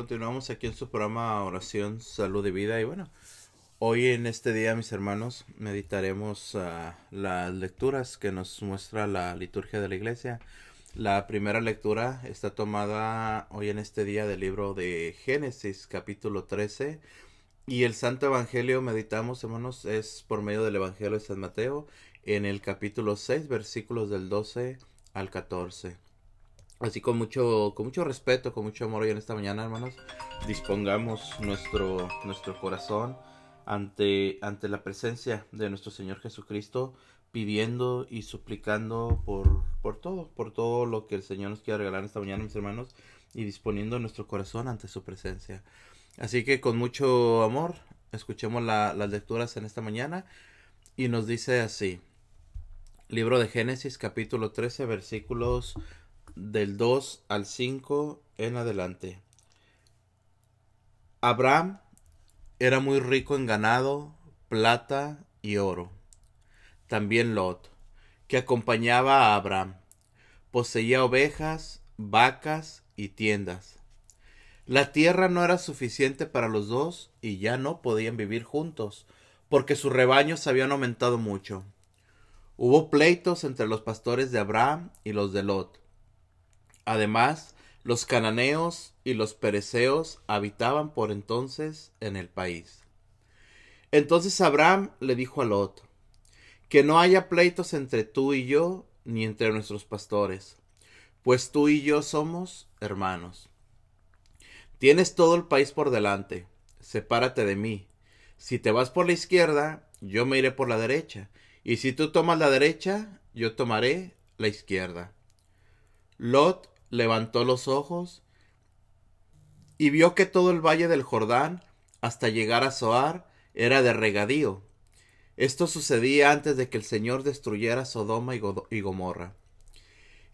Continuamos aquí en su programa Oración, Salud y Vida. Y bueno, hoy en este día, mis hermanos, meditaremos uh, las lecturas que nos muestra la liturgia de la iglesia. La primera lectura está tomada hoy en este día del libro de Génesis, capítulo 13. Y el Santo Evangelio, meditamos, hermanos, es por medio del Evangelio de San Mateo, en el capítulo 6, versículos del 12 al 14. Así con mucho, con mucho respeto, con mucho amor hoy en esta mañana, hermanos, dispongamos nuestro, nuestro corazón ante, ante la presencia de nuestro Señor Jesucristo, pidiendo y suplicando por, por todo, por todo lo que el Señor nos quiere regalar esta mañana, mis hermanos, y disponiendo nuestro corazón ante su presencia. Así que con mucho amor, escuchemos la, las lecturas en esta mañana, y nos dice así. Libro de Génesis capítulo 13 versículos del 2 al 5 en adelante. Abraham era muy rico en ganado, plata y oro. También Lot, que acompañaba a Abraham, poseía ovejas, vacas y tiendas. La tierra no era suficiente para los dos y ya no podían vivir juntos, porque sus rebaños habían aumentado mucho. Hubo pleitos entre los pastores de Abraham y los de Lot Además, los cananeos y los pereceos habitaban por entonces en el país. Entonces Abraham le dijo a Lot, que no haya pleitos entre tú y yo, ni entre nuestros pastores, pues tú y yo somos hermanos. Tienes todo el país por delante, sepárate de mí. Si te vas por la izquierda, yo me iré por la derecha, y si tú tomas la derecha, yo tomaré la izquierda. Lot levantó los ojos y vio que todo el valle del Jordán, hasta llegar a Zoar, era de regadío. Esto sucedía antes de que el Señor destruyera Sodoma y Gomorra.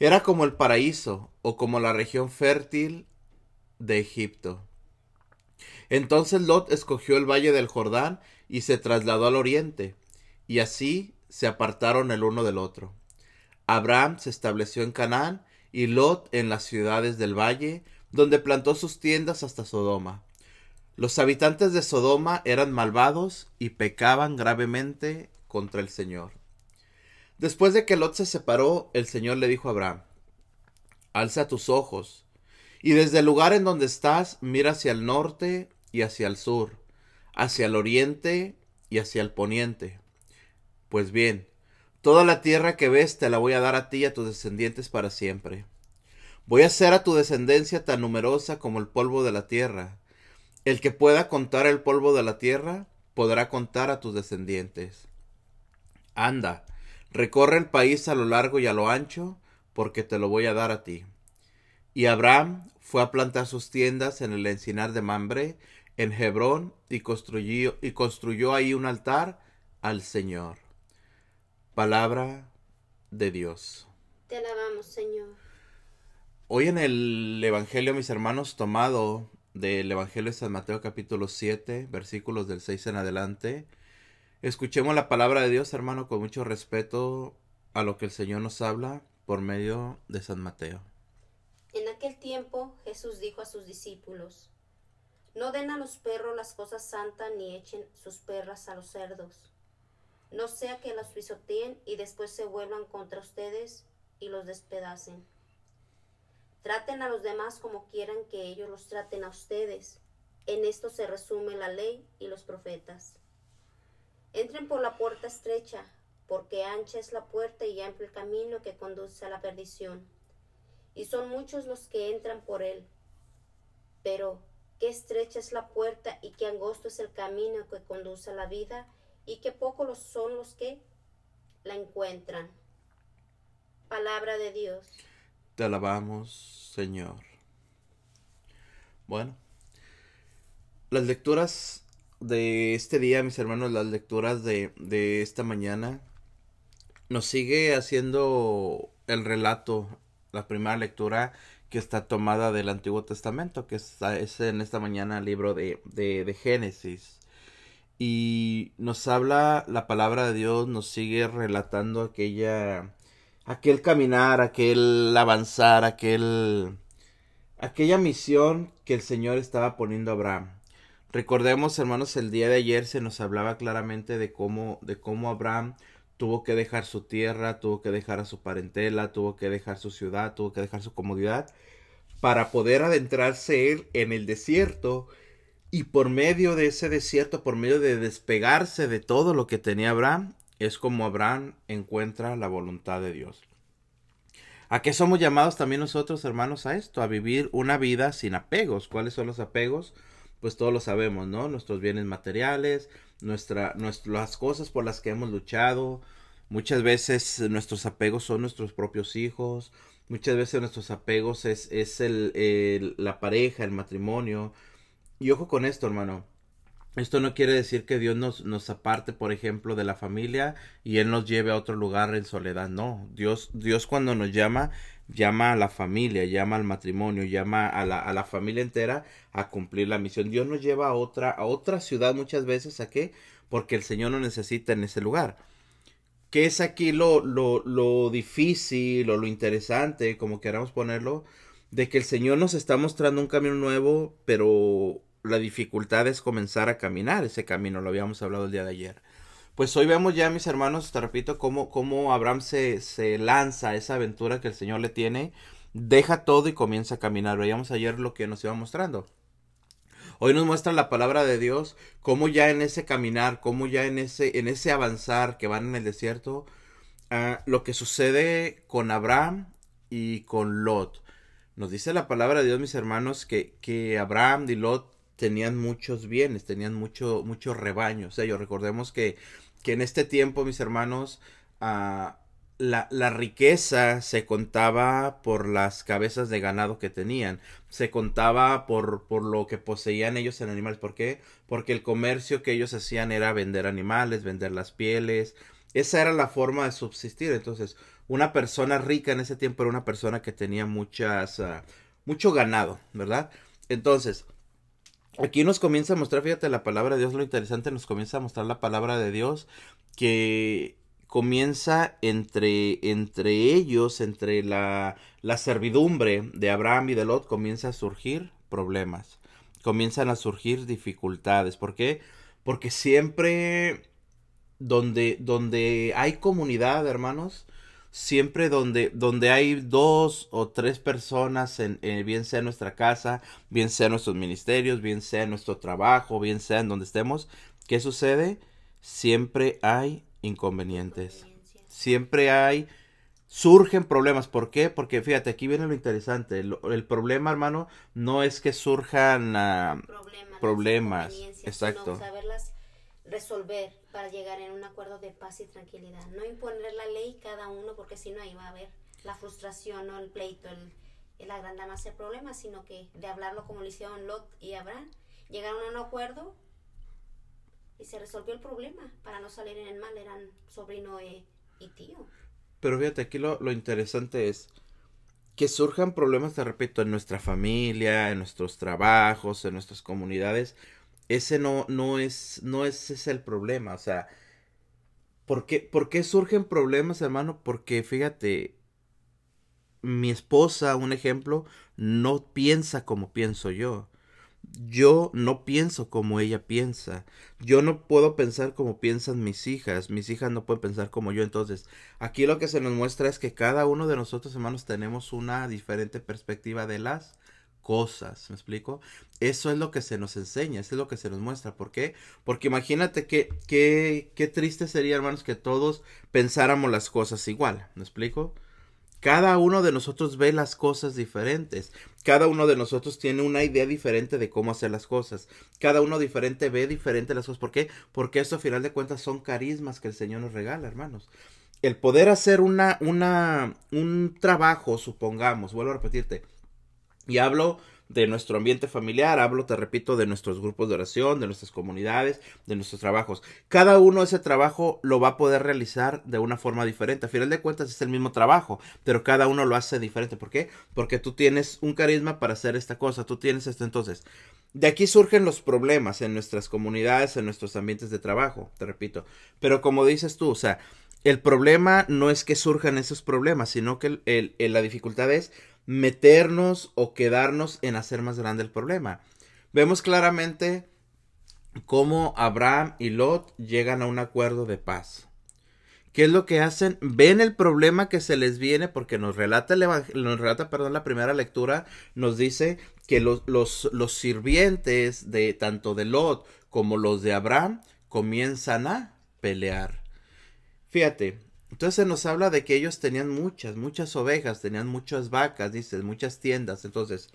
Era como el paraíso o como la región fértil de Egipto. Entonces Lot escogió el valle del Jordán y se trasladó al oriente, y así se apartaron el uno del otro. Abraham se estableció en Canaán y Lot en las ciudades del valle, donde plantó sus tiendas hasta Sodoma. Los habitantes de Sodoma eran malvados y pecaban gravemente contra el Señor. Después de que Lot se separó, el Señor le dijo a Abraham, Alza tus ojos, y desde el lugar en donde estás mira hacia el norte y hacia el sur, hacia el oriente y hacia el poniente. Pues bien, Toda la tierra que ves te la voy a dar a ti y a tus descendientes para siempre. Voy a hacer a tu descendencia tan numerosa como el polvo de la tierra. El que pueda contar el polvo de la tierra, podrá contar a tus descendientes. Anda, recorre el país a lo largo y a lo ancho, porque te lo voy a dar a ti. Y Abraham fue a plantar sus tiendas en el encinar de Mambre, en Hebrón, y construyó, y construyó ahí un altar al Señor. Palabra de Dios. Te alabamos, Señor. Hoy en el Evangelio, mis hermanos, tomado del Evangelio de San Mateo capítulo 7, versículos del 6 en adelante, escuchemos la palabra de Dios, hermano, con mucho respeto a lo que el Señor nos habla por medio de San Mateo. En aquel tiempo Jesús dijo a sus discípulos, No den a los perros las cosas santas ni echen sus perras a los cerdos no sea que los pisoteen y después se vuelvan contra ustedes y los despedacen. Traten a los demás como quieran que ellos los traten a ustedes. En esto se resume la ley y los profetas. Entren por la puerta estrecha, porque ancha es la puerta y amplio el camino que conduce a la perdición. Y son muchos los que entran por él. Pero qué estrecha es la puerta y qué angosto es el camino que conduce a la vida, y que pocos son los que la encuentran. Palabra de Dios. Te alabamos, Señor. Bueno, las lecturas de este día, mis hermanos, las lecturas de, de esta mañana, nos sigue haciendo el relato, la primera lectura que está tomada del Antiguo Testamento, que es, es en esta mañana el libro de, de, de Génesis y nos habla la palabra de Dios, nos sigue relatando aquella aquel caminar, aquel avanzar, aquel aquella misión que el Señor estaba poniendo a Abraham. Recordemos, hermanos, el día de ayer se nos hablaba claramente de cómo, de cómo Abraham tuvo que dejar su tierra, tuvo que dejar a su parentela, tuvo que dejar su ciudad, tuvo que dejar su comodidad para poder adentrarse él en el desierto y por medio de ese desierto, por medio de despegarse de todo lo que tenía Abraham, es como Abraham encuentra la voluntad de Dios. ¿A qué somos llamados también nosotros, hermanos, a esto? A vivir una vida sin apegos. ¿Cuáles son los apegos? Pues todos lo sabemos, ¿no? Nuestros bienes materiales, nuestra, las cosas por las que hemos luchado. Muchas veces nuestros apegos son nuestros propios hijos. Muchas veces nuestros apegos es, es el, la pareja, el matrimonio. Y ojo con esto, hermano. Esto no quiere decir que Dios nos, nos aparte, por ejemplo, de la familia y Él nos lleve a otro lugar en soledad. No, Dios, Dios cuando nos llama, llama a la familia, llama al matrimonio, llama a la, a la familia entera a cumplir la misión. Dios nos lleva a otra, a otra ciudad muchas veces, ¿a qué? Porque el Señor nos necesita en ese lugar. ¿Qué es aquí lo, lo, lo difícil o lo interesante, como queramos ponerlo? De que el Señor nos está mostrando un camino nuevo, pero la dificultad es comenzar a caminar ese camino, lo habíamos hablado el día de ayer. Pues hoy vemos ya, mis hermanos, te repito, cómo, cómo Abraham se, se lanza a esa aventura que el Señor le tiene, deja todo y comienza a caminar. Veíamos ayer lo que nos iba mostrando. Hoy nos muestra la palabra de Dios, cómo ya en ese caminar, cómo ya en ese, en ese avanzar que van en el desierto, uh, lo que sucede con Abraham y con Lot. Nos dice la palabra de Dios, mis hermanos, que, que Abraham y Lot tenían muchos bienes, tenían mucho, mucho rebaño. O sea, yo recordemos que, que en este tiempo, mis hermanos, uh, la, la, riqueza se contaba por las cabezas de ganado que tenían, se contaba por, por lo que poseían ellos en animales. ¿Por qué? Porque el comercio que ellos hacían era vender animales, vender las pieles. Esa era la forma de subsistir. Entonces, una persona rica en ese tiempo era una persona que tenía muchas, uh, mucho ganado, ¿verdad? Entonces, aquí nos comienza a mostrar, fíjate, la palabra de Dios, lo interesante, nos comienza a mostrar la palabra de Dios que comienza entre, entre ellos, entre la, la servidumbre de Abraham y de Lot, comienza a surgir problemas, comienzan a surgir dificultades. ¿Por qué? Porque siempre donde, donde hay comunidad, hermanos, siempre donde, donde hay dos o tres personas, en, eh, bien sea en nuestra casa, bien sea en nuestros ministerios, bien sea en nuestro trabajo, bien sea en donde estemos, ¿qué sucede? Siempre hay inconvenientes. Siempre hay, surgen problemas. ¿Por qué? Porque fíjate, aquí viene lo interesante. El, el problema, hermano, no es que surjan uh, problemas. problemas. Exacto. saberlas resolver para llegar en un acuerdo de paz y tranquilidad. No imponer la ley cada uno, porque si no ahí va a haber la frustración, o el pleito, el, el agrandar el problema, sino que de hablarlo como lo hicieron Lot y Abraham, llegaron a un acuerdo y se resolvió el problema para no salir en el mal, eran sobrino y, y tío. Pero fíjate, aquí lo, lo, interesante es que surjan problemas, te repito, en nuestra familia, en nuestros trabajos, en nuestras comunidades. Ese no, no es, no ese es el problema, o sea, ¿por qué, ¿por qué surgen problemas, hermano? Porque fíjate, mi esposa, un ejemplo, no piensa como pienso yo yo no pienso como ella piensa. Yo no puedo pensar como piensan mis hijas. Mis hijas no pueden pensar como yo. Entonces, aquí lo que se nos muestra es que cada uno de nosotros, hermanos, tenemos una diferente perspectiva de las cosas. ¿Me explico? Eso es lo que se nos enseña, eso es lo que se nos muestra. ¿Por qué? Porque imagínate que, qué qué triste sería, hermanos, que todos pensáramos las cosas igual. ¿Me explico? Cada uno de nosotros ve las cosas diferentes. Cada uno de nosotros tiene una idea diferente de cómo hacer las cosas. Cada uno diferente ve diferente las cosas. ¿Por qué? Porque eso a final de cuentas son carismas que el Señor nos regala, hermanos. El poder hacer una, una, un trabajo, supongamos, vuelvo a repetirte, y hablo de nuestro ambiente familiar, hablo, te repito, de nuestros grupos de oración, de nuestras comunidades, de nuestros trabajos. Cada uno ese trabajo lo va a poder realizar de una forma diferente. A final de cuentas es el mismo trabajo, pero cada uno lo hace diferente. ¿Por qué? Porque tú tienes un carisma para hacer esta cosa, tú tienes esto. Entonces, de aquí surgen los problemas en nuestras comunidades, en nuestros ambientes de trabajo, te repito. Pero como dices tú, o sea, el problema no es que surjan esos problemas, sino que el, la dificultad es meternos o quedarnos en hacer más grande el problema. Vemos claramente cómo Abraham y Lot llegan a un acuerdo de paz. ¿Qué es lo que hacen? Ven el problema que se les viene porque nos relata, el nos relata perdón, la primera lectura, nos dice que los, los, los sirvientes de tanto de Lot como los de Abraham comienzan a pelear. Fíjate, entonces nos habla de que ellos tenían muchas, muchas ovejas, tenían muchas vacas, dices, muchas tiendas. Entonces,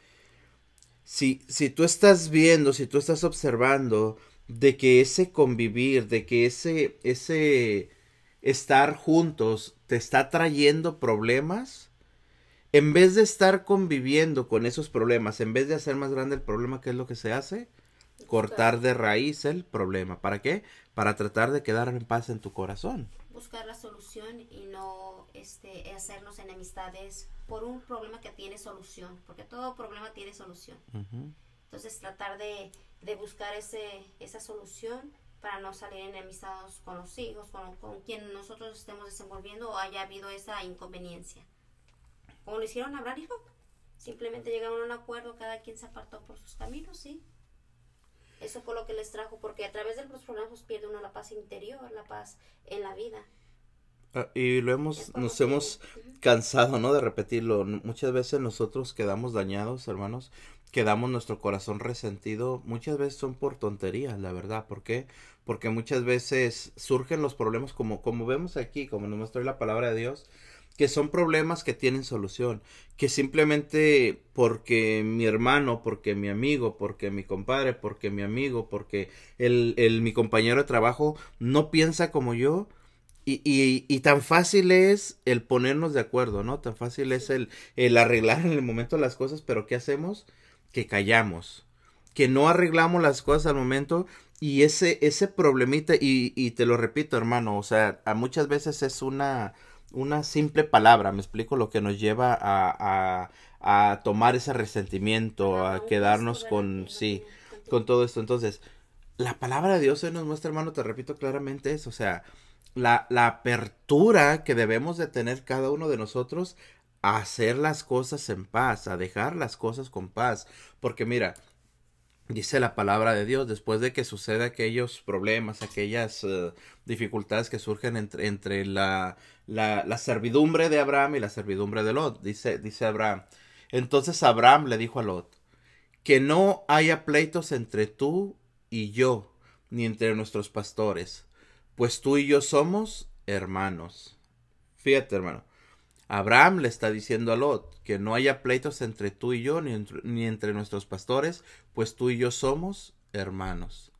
si, si tú estás viendo, si tú estás observando de que ese convivir, de que ese, ese estar juntos te está trayendo problemas, en vez de estar conviviendo con esos problemas, en vez de hacer más grande el problema, ¿qué es lo que se hace? Cortar de raíz el problema. ¿Para qué? Para tratar de quedar en paz en tu corazón buscar la solución y no este, hacernos enemistades por un problema que tiene solución, porque todo problema tiene solución. Entonces tratar de, de, buscar ese, esa solución para no salir enemistados con los hijos, con, con quien nosotros estemos desenvolviendo o haya habido esa inconveniencia. Como lo hicieron Abraham y Simplemente llegaron a un acuerdo, cada quien se apartó por sus caminos, sí. Eso fue lo que les trajo, porque a través de los problemas pierde uno la paz interior, la paz en la vida. Ah, y lo hemos, nos hemos cansado, ¿no? De repetirlo. Muchas veces nosotros quedamos dañados, hermanos, quedamos nuestro corazón resentido. Muchas veces son por tonterías, la verdad. ¿Por qué? Porque muchas veces surgen los problemas como, como vemos aquí, como nos muestra la palabra de Dios que son problemas que tienen solución, que simplemente porque mi hermano, porque mi amigo, porque mi compadre, porque mi amigo, porque el, el mi compañero de trabajo no piensa como yo, y, y, y, tan fácil es el ponernos de acuerdo, ¿no? Tan fácil es el, el arreglar en el momento las cosas, pero ¿qué hacemos? Que callamos, que no arreglamos las cosas al momento y ese, ese problemita, y, y te lo repito, hermano, o sea, a muchas veces es una, una simple palabra, me explico lo que nos lleva a, a, a tomar ese resentimiento, a quedarnos con, sí, con todo esto. Entonces, la palabra de Dios hoy nos muestra, hermano, te repito claramente eso, o sea, la, la apertura que debemos de tener cada uno de nosotros a hacer las cosas en paz, a dejar las cosas con paz, porque mira, dice la palabra de Dios, después de que sucede aquellos problemas, aquellas eh, dificultades que surgen entre, entre la, la, la, servidumbre de Abraham y la servidumbre de Lot, dice, dice Abraham. Entonces Abraham le dijo a Lot, que no haya pleitos entre tú y yo, ni entre nuestros pastores, pues tú y yo somos hermanos. Fíjate, hermano. Abraham le está diciendo a Lot que no haya pleitos entre tú y yo, ni entre, nuestros pastores, pues tú y yo somos hermanos.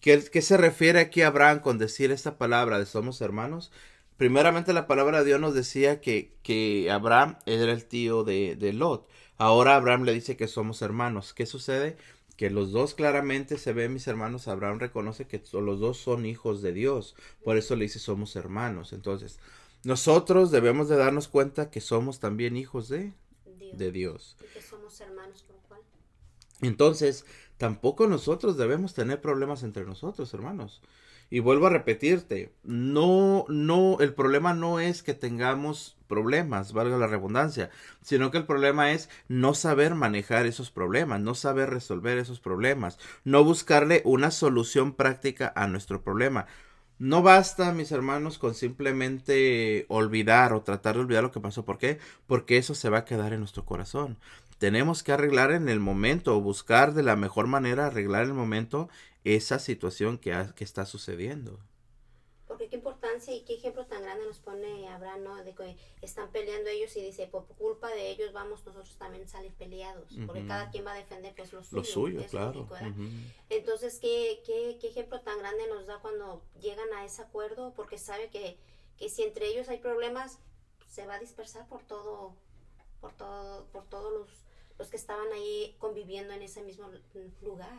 ¿Qué, se refiere aquí Abraham con decir esta palabra de somos hermanos? Primeramente la palabra de Dios nos decía que, que Abraham era el tío de, de Lot. Ahora Abraham le dice que somos hermanos. ¿Qué sucede? que los dos claramente se ven mis hermanos, Abraham reconoce que los dos son hijos de Dios, por eso le dice somos hermanos. Entonces, nosotros debemos de darnos cuenta que somos también hijos de Dios. De Dios. Y que somos hermanos por cual. Entonces, tampoco nosotros debemos tener problemas entre nosotros, hermanos. Y vuelvo a repetirte, no, no, el problema no es que tengamos problemas, valga la redundancia, sino que el problema es no saber manejar esos problemas, no saber resolver esos problemas, no buscarle una solución práctica a nuestro problema. No basta, mis hermanos, con simplemente olvidar o tratar de olvidar lo que pasó. ¿Por qué? Porque eso se va a quedar en nuestro corazón. Tenemos que arreglar en el momento o buscar de la mejor manera arreglar en el momento esa situación que, que está sucediendo. Porque qué importancia y qué ejemplo tan grande nos pone Abraham, ¿no? De que están peleando ellos y dice, por culpa de ellos vamos nosotros también salir peleados. Porque cada quien va a defender pues lo suyo. Lo suyo, claro. Entonces, ¿qué, ¿qué, qué, ejemplo tan grande nos da cuando llegan a ese acuerdo? Porque sabe que, que si entre ellos hay problemas, se va a dispersar por todo, por todo, por todos los los que estaban ahí conviviendo en ese mismo lugar.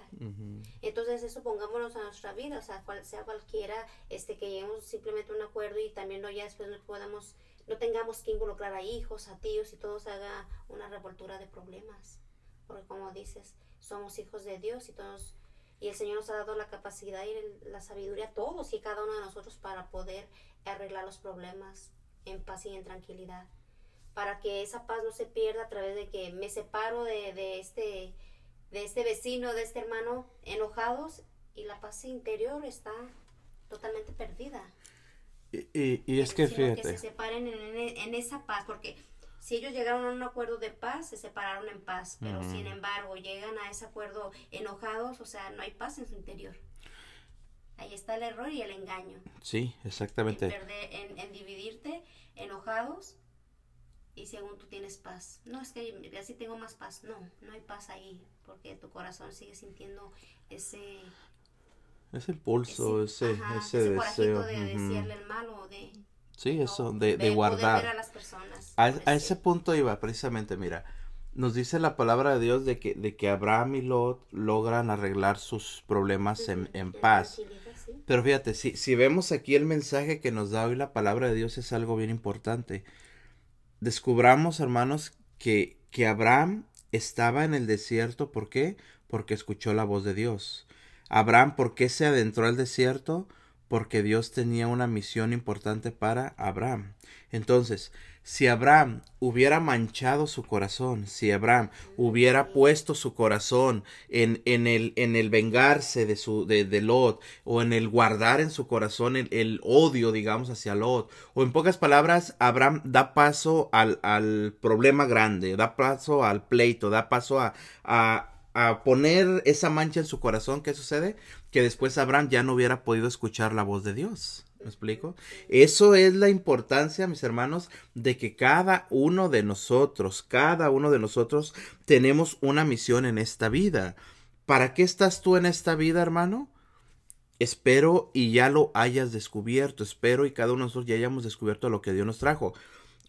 Entonces eso pongámonos a nuestra vida, o sea, cual, sea cualquiera, este, que lleguemos simplemente a un acuerdo y también no ya después no podamos, no tengamos que involucrar a hijos, a tíos y todos haga una revoltura de problemas. Porque como dices, somos hijos de Dios y todos Y el Señor nos ha dado la capacidad y la sabiduría a todos y cada uno de nosotros para poder arreglar los problemas en paz y en tranquilidad. Para que esa paz no se pierda a través de que me separo de, de este, de este vecino, de este hermano enojados y la paz interior está totalmente perdida. Y, y, es que fíjate. Que se separen en, en, esa paz, porque si ellos llegaron a un acuerdo de paz, se separaron en paz, pero sin embargo llegan a ese acuerdo enojados, o sea, no hay paz en su interior. Ahí está el error y el engaño. Sí, exactamente. En, en, dividirte enojados y según tú tienes paz. No, es que así tengo más paz. No, no hay paz ahí, porque tu corazón sigue sintiendo ese ese impulso, ese, ese, deseo. de decirle el malo, de... Sí, eso, de, de, guardar. a, las personas, a, ese punto iba, precisamente, mira, nos dice la palabra de Dios de que, de que Abraham y Lot logran arreglar sus problemas en, en, paz. Pero fíjate, si, si vemos aquí el mensaje que nos da hoy la palabra de Dios es algo bien importante. Descubramos, hermanos, que, que Abraham estaba en el desierto, ¿por qué? Porque escuchó la voz de Dios. Abraham, ¿por qué se adentró al desierto? Porque Dios tenía una misión importante para Abraham. Entonces, si Abraham hubiera manchado su corazón, si Abraham hubiera puesto su corazón en, en, el, en el vengarse de, su, de, Lot, o en el guardar en su corazón el, el, odio, digamos, hacia Lot, o en pocas palabras, Abraham da paso al, al problema grande, da paso al pleito, da paso a, a a poner esa mancha en su corazón, ¿qué sucede? Que después Abraham ya no hubiera podido escuchar la voz de Dios. ¿Me explico? Eso es la importancia, mis hermanos, de que cada uno de nosotros, cada uno de nosotros tenemos una misión en esta vida. ¿Para qué estás tú en esta vida, hermano? Espero y ya lo hayas descubierto. Espero y cada uno de nosotros ya hayamos descubierto lo que Dios nos trajo.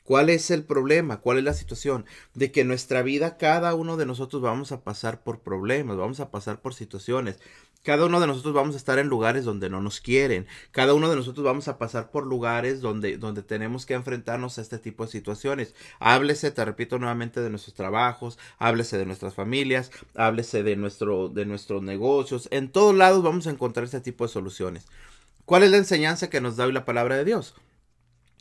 ¿Cuál es el problema? ¿Cuál es la situación? De que en nuestra vida cada uno de nosotros vamos a pasar por problemas, vamos a pasar por situaciones. Cada uno de nosotros vamos a estar en lugares donde no nos quieren. Cada uno de nosotros vamos a pasar por lugares donde, donde tenemos que enfrentarnos a este tipo de situaciones. Háblese, te repito nuevamente, de nuestros trabajos, háblese de nuestras familias, háblese de, nuestro, de nuestros negocios. En todos lados vamos a encontrar este tipo de soluciones. ¿Cuál es la enseñanza que nos da hoy la palabra de Dios?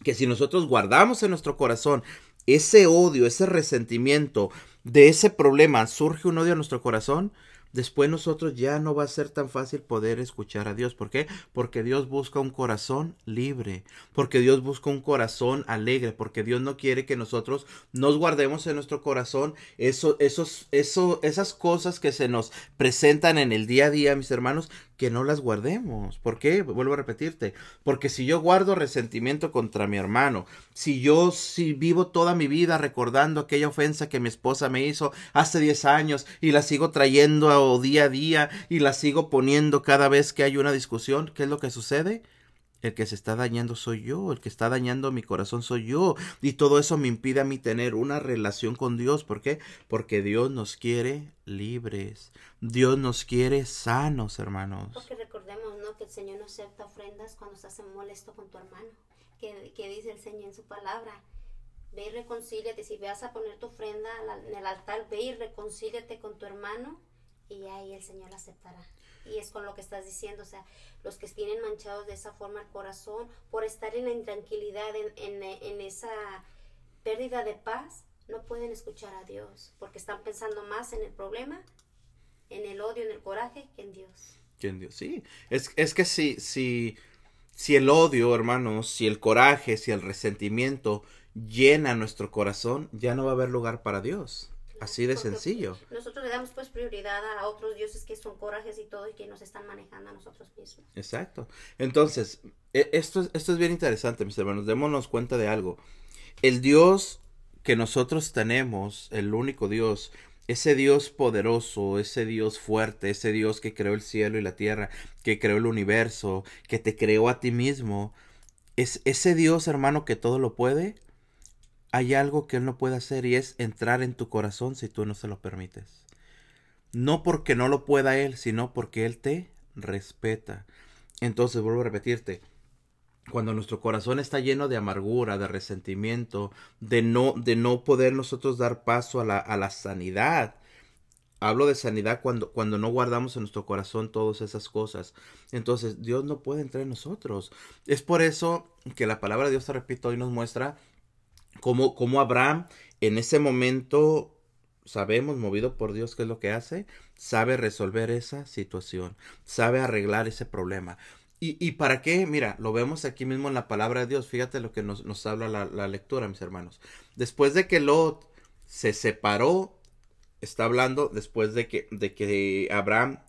que si nosotros guardamos en nuestro corazón ese odio, ese resentimiento de ese problema, surge un odio en nuestro corazón, después nosotros ya no va a ser tan fácil poder escuchar a Dios. ¿Por qué? Porque Dios busca un corazón libre, porque Dios busca un corazón alegre, porque Dios no quiere que nosotros nos guardemos en nuestro corazón eso, esos, eso, esas cosas que se nos presentan en el día a día, mis hermanos, que no las guardemos. ¿Por qué? Vuelvo a repetirte. Porque si yo guardo resentimiento contra mi hermano, si yo si vivo toda mi vida recordando aquella ofensa que mi esposa me hizo hace 10 años y la sigo trayendo día a día y la sigo poniendo cada vez que hay una discusión, ¿qué es lo que sucede? El que se está dañando soy yo, el que está dañando mi corazón soy yo. Y todo eso me impide a mí tener una relación con Dios. ¿Por qué? Porque Dios nos quiere libres. Dios nos quiere sanos, hermanos. Porque recordemos, ¿no? Que el Señor no acepta ofrendas cuando estás molesto con tu hermano. Que, dice el Señor en su palabra. Ve y reconcíliate. Si vas a poner tu ofrenda en el altar, ve y reconcíliate con tu hermano. Y ahí el Señor aceptará y es con lo que estás diciendo, o sea, los que tienen manchados de esa forma el corazón por estar en la intranquilidad, en, en, esa pérdida de paz, no pueden escuchar a Dios, porque están pensando más en el problema, en el odio, en el coraje, que en Dios. Que en Dios, sí. Es, es que si, si, si el odio, hermanos, si el coraje, si el resentimiento llena nuestro corazón, ya no va a haber lugar para Dios. Así de sencillo. Nosotros le damos pues prioridad a otros dioses que son corajes y todo y que nos están manejando a nosotros mismos. Exacto. Entonces, e, esto, esto es bien interesante, mis hermanos. Démonos cuenta de algo. El Dios que nosotros tenemos, el único Dios, ese Dios poderoso, ese Dios fuerte, ese Dios que creó el cielo y la tierra, que creó el universo, que te creó a ti mismo, es ese Dios, hermano, que todo lo puede, hay algo que Él no puede hacer y es entrar en tu corazón si tú no se lo permites. No porque no lo pueda Él, sino porque Él te respeta. Entonces, vuelvo a repetirte, cuando nuestro corazón está lleno de amargura, de resentimiento, de no, de no poder nosotros dar paso a la, a la sanidad, Hablo de sanidad cuando, cuando no guardamos en nuestro corazón todas esas cosas. Entonces, Dios no puede entrar en nosotros. Es por eso que la palabra de Dios, te repito, hoy nos muestra cómo, cómo Abraham en ese momento, sabemos, movido por Dios, qué es lo que hace, sabe resolver esa situación, sabe arreglar ese problema. ¿Y, para qué? Mira, lo vemos aquí mismo en la palabra de Dios. Fíjate lo que nos, nos habla la, la, lectura, mis hermanos. Después de que Lot se separó, está hablando después de que, de que Abraham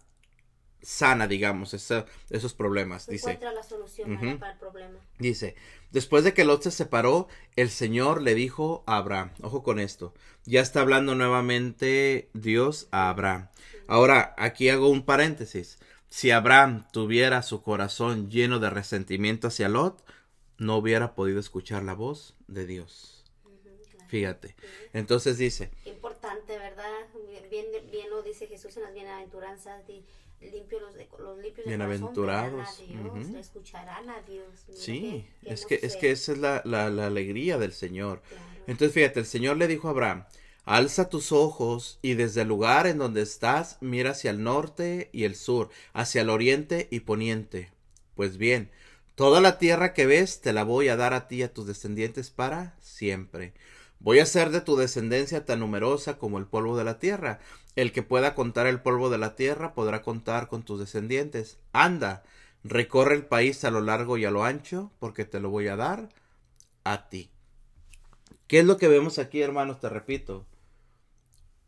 sana, digamos, esos problemas. Dice, la solución para el problema. Dice, después de que Lot se separó, el Señor le dijo a Abraham, ojo con esto, ya está hablando nuevamente Dios a Abraham. Ahora, aquí hago un paréntesis. Si Abraham tuviera su corazón lleno de resentimiento hacia Lot, no hubiera podido escuchar la voz de Dios. Fíjate. Entonces dice. Importante, ¿verdad? Bien, bien lo dice Jesús en las bienaventuranzas. Limpio los, los limpios bienaventurados de Dios, escucharán a Dios. sí, es que es que esa es la, la, la alegría del Señor. Entonces fíjate, el Señor le dijo a Abraham, Alza tus ojos y desde el lugar en donde estás mira hacia el norte y el sur, hacia el oriente y poniente. Pues bien, toda la tierra que ves te la voy a dar a ti y a tus descendientes para siempre. Voy a hacer de tu descendencia tan numerosa como el polvo de la tierra. El que pueda contar el polvo de la tierra podrá contar con tus descendientes. Anda, recorre el país a lo largo y a lo ancho, porque te lo voy a dar a ti. ¿Qué es lo que vemos aquí, hermanos? Te repito.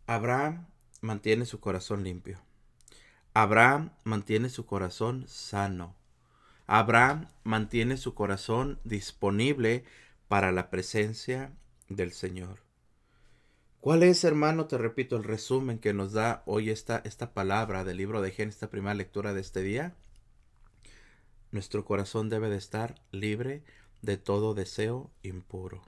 Abraham mantiene su corazón limpio. Abraham mantiene su corazón sano. Abraham mantiene su corazón disponible para la presencia del Señor. ¿Cuál es, hermano? Te repito, el resumen que nos da hoy esta, esta palabra del libro de Génesis, esta primera lectura de este día. Nuestro corazón debe de estar libre de todo deseo impuro.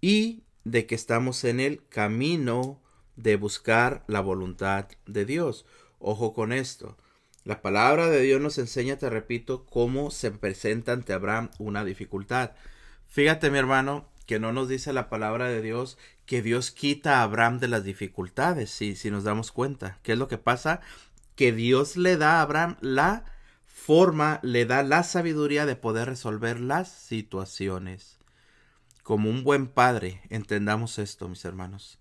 Y de que estamos en el camino de buscar la voluntad de Dios. Ojo con esto. La palabra de Dios nos enseña, te repito, cómo se presenta ante Abraham una dificultad. Fíjate, mi hermano, que no nos dice la palabra de Dios que Dios quita a Abraham de las dificultades, si, si nos damos cuenta. ¿Qué es lo que pasa? Que Dios le da a Abraham la forma, le da la sabiduría de poder resolver las situaciones. Como un buen padre, entendamos esto, mis hermanos.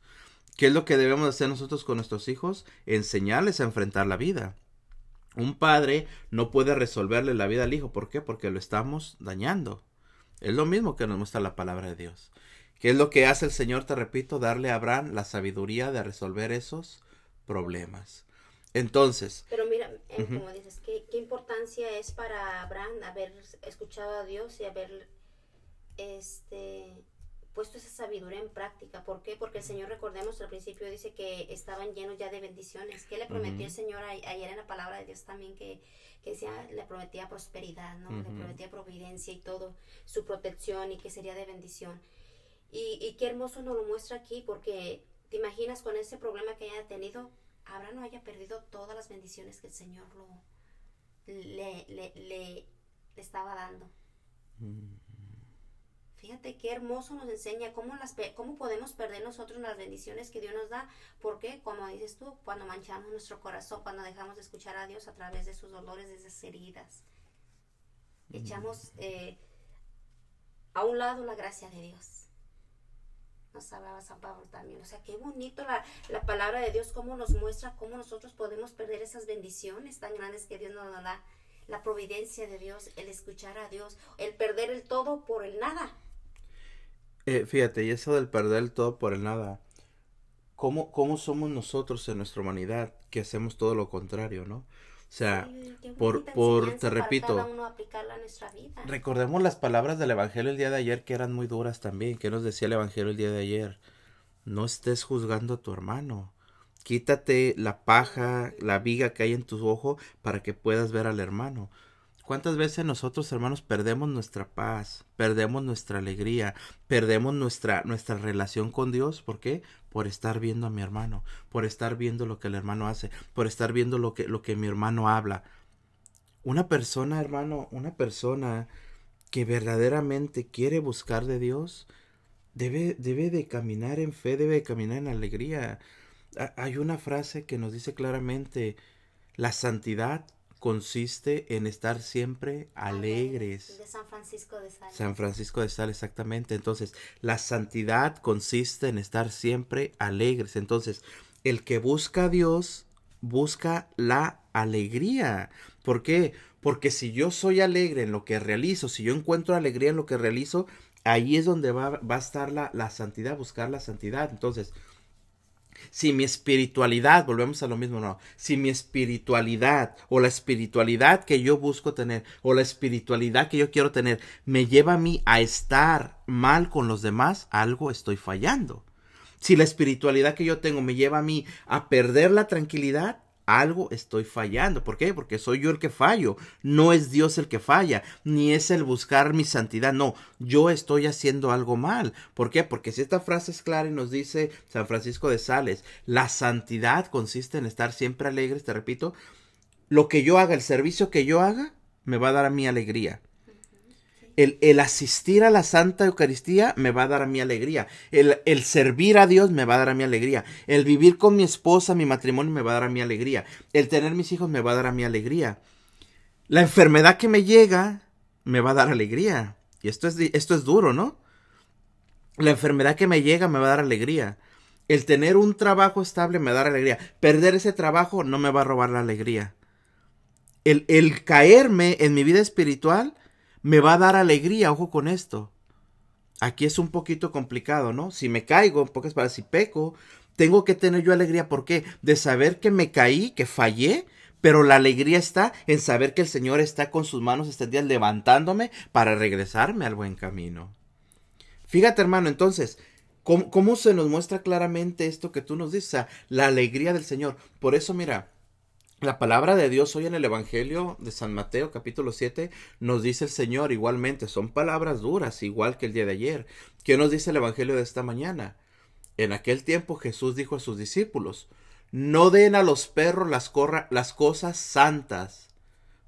¿Qué es lo que debemos hacer nosotros con nuestros hijos? Enseñarles a enfrentar la vida. Un padre no puede resolverle la vida al hijo. ¿Por qué? Porque lo estamos dañando. Es lo mismo que nos muestra la palabra de Dios. ¿Qué es lo que hace el Señor? Te repito, darle a Abraham la sabiduría de resolver esos problemas. Entonces. Pero mira, eh, como dices, ¿qué, ¿qué, importancia es para Abraham haber escuchado a Dios y haber este puesto esa sabiduría en práctica. ¿Por qué? Porque el Señor, recordemos, al principio dice que estaban llenos ya de bendiciones. ¿Qué le prometió el Señor ayer en la palabra de Dios también? Que, que decía, le prometía prosperidad, ¿no? Le prometía providencia y todo, su protección y que sería de bendición. Y, y qué hermoso nos lo muestra aquí, porque te imaginas con ese problema que haya tenido, Abraham no haya perdido todas las bendiciones que el Señor lo, le, le, le, estaba dando. Fíjate qué hermoso nos enseña cómo, las, cómo podemos perder nosotros las bendiciones que Dios nos da. Porque, como dices tú, cuando manchamos nuestro corazón, cuando dejamos de escuchar a Dios a través de sus dolores, de esas heridas, echamos eh, a un lado la gracia de Dios. Nos hablaba San Pablo también. O sea, qué bonito la, la palabra de Dios, cómo nos muestra cómo nosotros podemos perder esas bendiciones tan grandes que Dios nos da. La providencia de Dios, el escuchar a Dios, el perder el todo por el nada. Eh, fíjate, y eso del perder el todo por el nada. ¿Cómo, ¿Cómo somos nosotros en nuestra humanidad que hacemos todo lo contrario, no? O sea, por, por, te repito, recordemos las palabras del Evangelio el día de ayer que eran muy duras también. ¿Qué nos decía el Evangelio el día de ayer? No estés juzgando a tu hermano. Quítate la paja, la viga que hay en tu ojo para que puedas ver al hermano. ¿Cuántas veces nosotros, hermanos, perdemos nuestra paz, perdemos nuestra alegría, perdemos nuestra, nuestra relación con Dios? ¿Por qué? Por estar viendo a mi hermano, por estar viendo lo que el hermano hace, por estar viendo lo que, lo que mi hermano habla. Una persona, hermano, una persona que verdaderamente quiere buscar de Dios, debe, debe de caminar en fe, debe de caminar en alegría. Hay una frase que nos dice claramente, la santidad consiste en estar siempre alegres. De San Francisco de Sales. San Francisco de Sales, exactamente. Entonces, la santidad consiste en estar siempre alegres. Entonces, el que busca a Dios busca la alegría. ¿Por qué? Porque si yo soy alegre en lo que realizo, si yo encuentro alegría en lo que realizo, ahí es donde va, va a estar la, la santidad, buscar la santidad. Entonces, si mi espiritualidad, volvemos a lo mismo, no, si mi espiritualidad o la espiritualidad que yo busco tener o la espiritualidad que yo quiero tener me lleva a mí a estar mal con los demás, algo estoy fallando. Si la espiritualidad que yo tengo me lleva a mí a perder la tranquilidad, algo estoy fallando. ¿Por qué? Porque soy yo el que fallo. No es Dios el que falla, ni es el buscar mi santidad. No, yo estoy haciendo algo mal. ¿Por qué? Porque si esta frase es clara y nos dice San Francisco de Sales, la santidad consiste en estar siempre alegres, te repito, lo que yo haga, el servicio que yo haga, me va a dar a mí alegría. El, asistir a la Santa Eucaristía me va a dar a mi alegría. El, el, servir a Dios me va a dar a mi alegría. El vivir con mi esposa, mi matrimonio me va a dar a mi alegría. El tener mis hijos me va a dar a mi alegría. La enfermedad que me llega me va a dar alegría. Y esto es, esto es duro, ¿no? La enfermedad que me llega me va a dar alegría. El tener un trabajo estable me va a dar alegría. Perder ese trabajo no me va a robar la alegría. El, el caerme en mi vida espiritual me va a dar alegría, ojo con esto. Aquí es un poquito complicado, ¿no? Si me caigo, en pocas palabras, si peco, tengo que tener yo alegría. ¿Por qué? De saber que me caí, que fallé, pero la alegría está en saber que el Señor está con sus manos extendidas levantándome para regresarme al buen camino. Fíjate, hermano, entonces, ¿cómo, se nos muestra claramente esto que tú nos dices? La alegría del Señor. Por eso, mira, la palabra de Dios hoy en el Evangelio de San Mateo capítulo 7 nos dice el Señor igualmente, son palabras duras, igual que el día de ayer. ¿Qué nos dice el Evangelio de esta mañana? En aquel tiempo Jesús dijo a sus discípulos, no den a los perros las, cosas santas.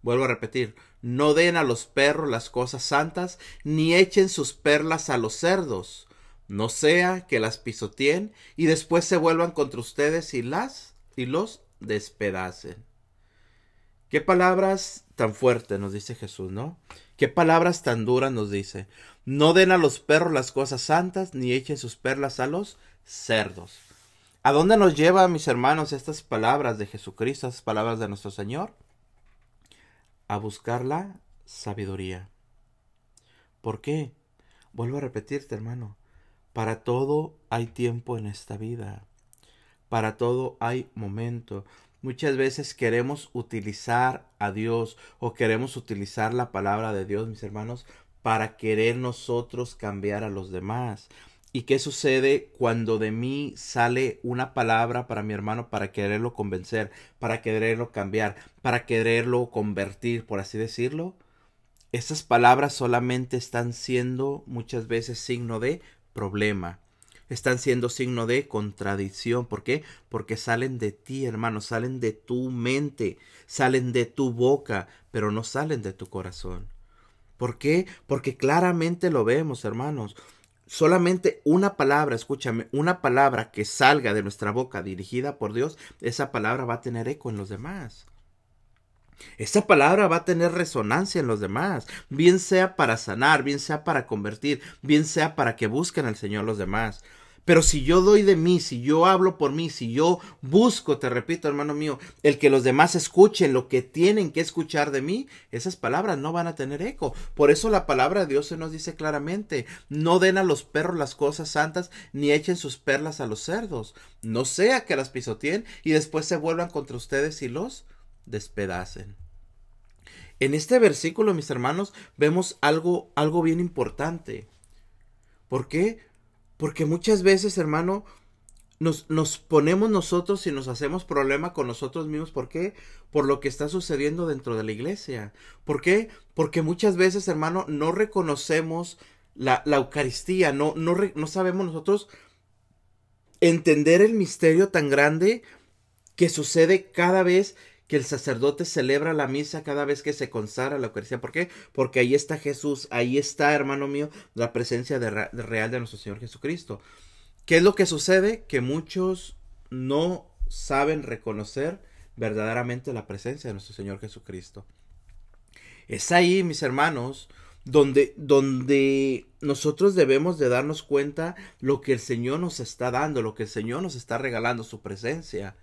Vuelvo a repetir, no den a los perros las cosas santas, ni echen sus perlas a los cerdos, no sea que las pisoteen y después se vuelvan contra ustedes y las y los despedacen. Qué palabras tan fuertes nos dice Jesús, ¿no? Qué palabras tan duras nos dice. No den a los perros las cosas santas, ni echen sus perlas a los cerdos. ¿A dónde nos lleva, mis hermanos, estas palabras de Jesucristo, estas palabras de nuestro Señor? A buscar la sabiduría. ¿Por qué? Vuelvo a repetirte, hermano. Para todo hay tiempo en esta vida. Para todo hay momento. Muchas veces queremos utilizar a Dios o queremos utilizar la palabra de Dios, mis hermanos, para querer nosotros cambiar a los demás. ¿Y qué sucede cuando de mí sale una palabra para mi hermano para quererlo convencer, para quererlo cambiar, para quererlo convertir, por así decirlo? Esas palabras solamente están siendo muchas veces signo de problema están siendo signo de contradicción. ¿Por qué? Porque salen de ti, hermano, salen de tu mente, salen de tu boca, pero no salen de tu corazón. ¿Por qué? Porque claramente lo vemos, hermanos. Solamente una palabra, escúchame, una palabra que salga de nuestra boca dirigida por Dios, esa palabra va a tener eco en los demás. Esa palabra va a tener resonancia en los demás, bien sea para sanar, bien sea para convertir, bien sea para que busquen al Señor los demás. Pero si yo doy de mí, si yo hablo por mí, si yo busco, te repito, hermano mío, el que los demás escuchen lo que tienen que escuchar de mí, esas palabras no van a tener eco. Por eso la palabra de Dios se nos dice claramente, no den a los perros las cosas santas, ni echen sus perlas a los cerdos, no sea que las pisoteen y después se vuelvan contra ustedes y los despedacen. En este versículo, mis hermanos, vemos algo, algo bien importante. ¿Por qué? Porque muchas veces, hermano, nos, nos, ponemos nosotros y nos hacemos problema con nosotros mismos. ¿Por qué? Por lo que está sucediendo dentro de la iglesia. ¿Por qué? Porque muchas veces, hermano, no reconocemos la, la Eucaristía, no, no, no sabemos nosotros entender el misterio tan grande que sucede cada vez que el sacerdote celebra la misa cada vez que se consagra la Eucaristía. ¿Por qué? Porque ahí está Jesús, ahí está, hermano mío, la presencia de, real de nuestro Señor Jesucristo. ¿Qué es lo que sucede? Que muchos no saben reconocer verdaderamente la presencia de nuestro Señor Jesucristo. Es ahí, mis hermanos, donde, donde nosotros debemos de darnos cuenta lo que el Señor nos está dando, lo que el Señor nos está regalando, su presencia.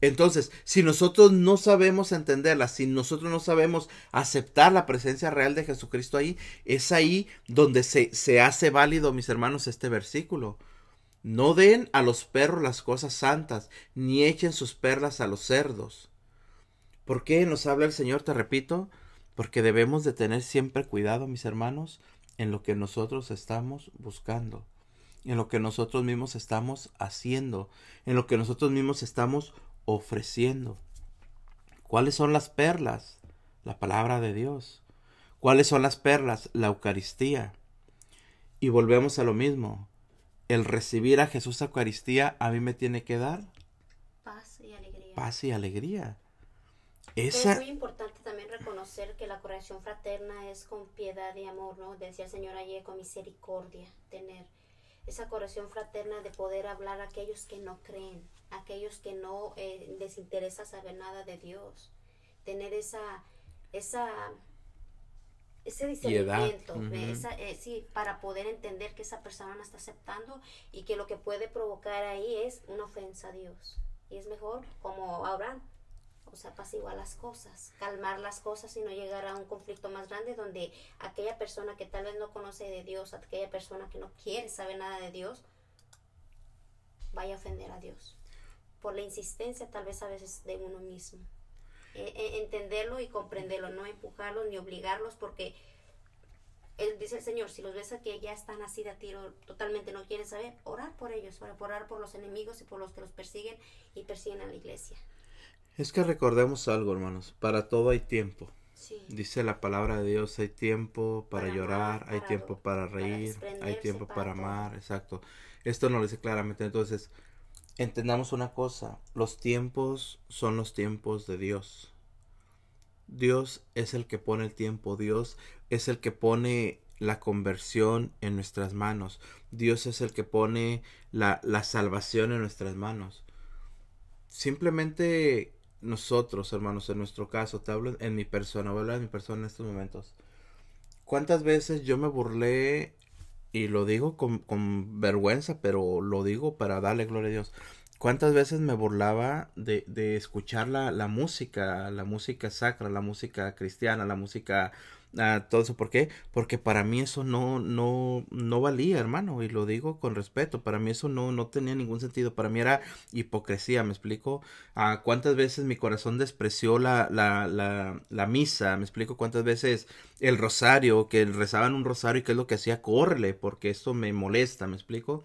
Entonces, si nosotros no sabemos entenderla, si nosotros no sabemos aceptar la presencia real de Jesucristo ahí, es ahí donde se, se hace válido, mis hermanos, este versículo. No den a los perros las cosas santas, ni echen sus perlas a los cerdos. ¿Por qué nos habla el Señor? Te repito, porque debemos de tener siempre cuidado, mis hermanos, en lo que nosotros estamos buscando, en lo que nosotros mismos estamos haciendo, en lo que nosotros mismos estamos ofreciendo. ¿Cuáles son las perlas? La palabra de Dios. ¿Cuáles son las perlas? La Eucaristía. Y volvemos a lo mismo. El recibir a Jesús Eucaristía a mí me tiene que dar Paz y alegría. paz y alegría. Es muy importante también reconocer que la corrección fraterna es con piedad y amor, ¿no? Decía el Señor ayer, con misericordia, tener esa corrección fraterna de poder hablar a aquellos que no creen, aquellos que no eh, les interesa saber nada de Dios, tener esa, esa, ese discernimiento, eh, esa, eh, sí, para poder entender que esa persona no está aceptando y que lo que puede provocar ahí es una ofensa a Dios. Y es mejor, como Abraham, o sea, apaciguar las cosas, calmar las cosas y no llegar a un conflicto más grande donde aquella persona que tal vez no conoce de Dios, aquella persona que no quiere saber nada de Dios, vaya a ofender a Dios. Por la insistencia tal vez a veces de uno mismo. E- e- entenderlo y comprenderlo, no empujarlos ni obligarlos porque él dice el Señor, si los ves a que ya están así de a tiro, totalmente no quieren saber, orar por ellos, orar, por los enemigos y por los que los persiguen y persiguen a la iglesia. es que recordemos algo, hermanos. Para todo hay tiempo. Sí. Dice la palabra de Dios, hay tiempo para, Para llorar, amar, hay para tiempo para reír, hay tiempo para para todo. amar, exacto. Esto nos lo dice claramente. Entonces, entendamos una cosa, los tiempos son los tiempos de Dios. Dios es el que pone el tiempo, Dios es el que pone la conversión en nuestras manos, Dios es el que pone la, la salvación en nuestras manos. Simplemente nosotros, hermanos, en nuestro caso, te hablo en mi persona, voy a hablar de mi persona en estos momentos. ¿Cuántas veces yo me burlé, y lo digo con, con vergüenza, pero lo digo para darle gloria a Dios? ¿Cuántas veces me burlaba de, de escuchar la, la música, la música sacra, la música cristiana, la música, todo eso? ¿Por qué? Porque para mí eso no, no, no valía, hermano, y lo digo con respeto, para mí eso no, no tenía ningún sentido, para mí era hipocresía, ¿me explico? Ah, ¿Cuántas veces mi corazón despreció la, la, la, la misa? ¿Me explico? ¿Cuántas veces el rosario, que rezaban un rosario y qué es lo que hacía? Córrele, porque esto me molesta, ¿me explico?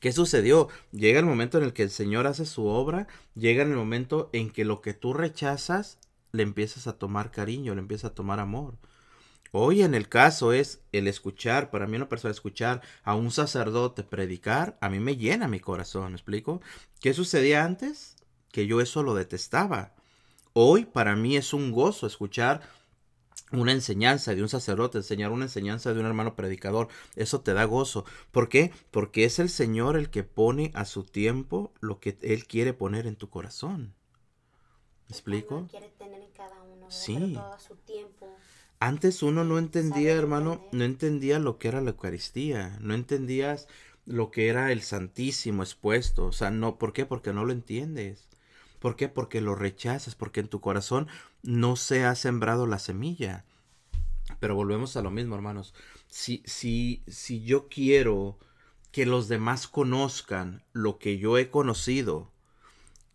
¿Qué sucedió? Llega el momento en el que el Señor hace su obra, llega el momento en que lo que tú rechazas le empiezas a tomar cariño, le empiezas a tomar amor. Hoy en el caso es el escuchar, para mí una persona escuchar a un sacerdote predicar, a mí me llena mi corazón, ¿me explico? ¿Qué sucedía antes? Que yo eso lo detestaba. Hoy para mí es un gozo escuchar una enseñanza de un sacerdote, enseñar una enseñanza de un hermano predicador, eso te da gozo. ¿Por qué? Porque es el Señor el que pone a su tiempo lo que Él quiere poner en tu corazón. ¿Me explico? Cuando quiere tener en cada uno, ¿verdad? Sí. Pero todo a su tiempo. Antes uno no entendía, hermano, entender. no entendía lo que era la Eucaristía, no entendías lo que era el Santísimo expuesto, o sea, no, ¿por qué? Porque no lo entiendes. ¿Por qué? Porque lo rechazas, porque en tu corazón no se ha sembrado la semilla. Pero volvemos a lo mismo, hermanos. Si, si, si yo quiero que los demás conozcan lo que yo he conocido,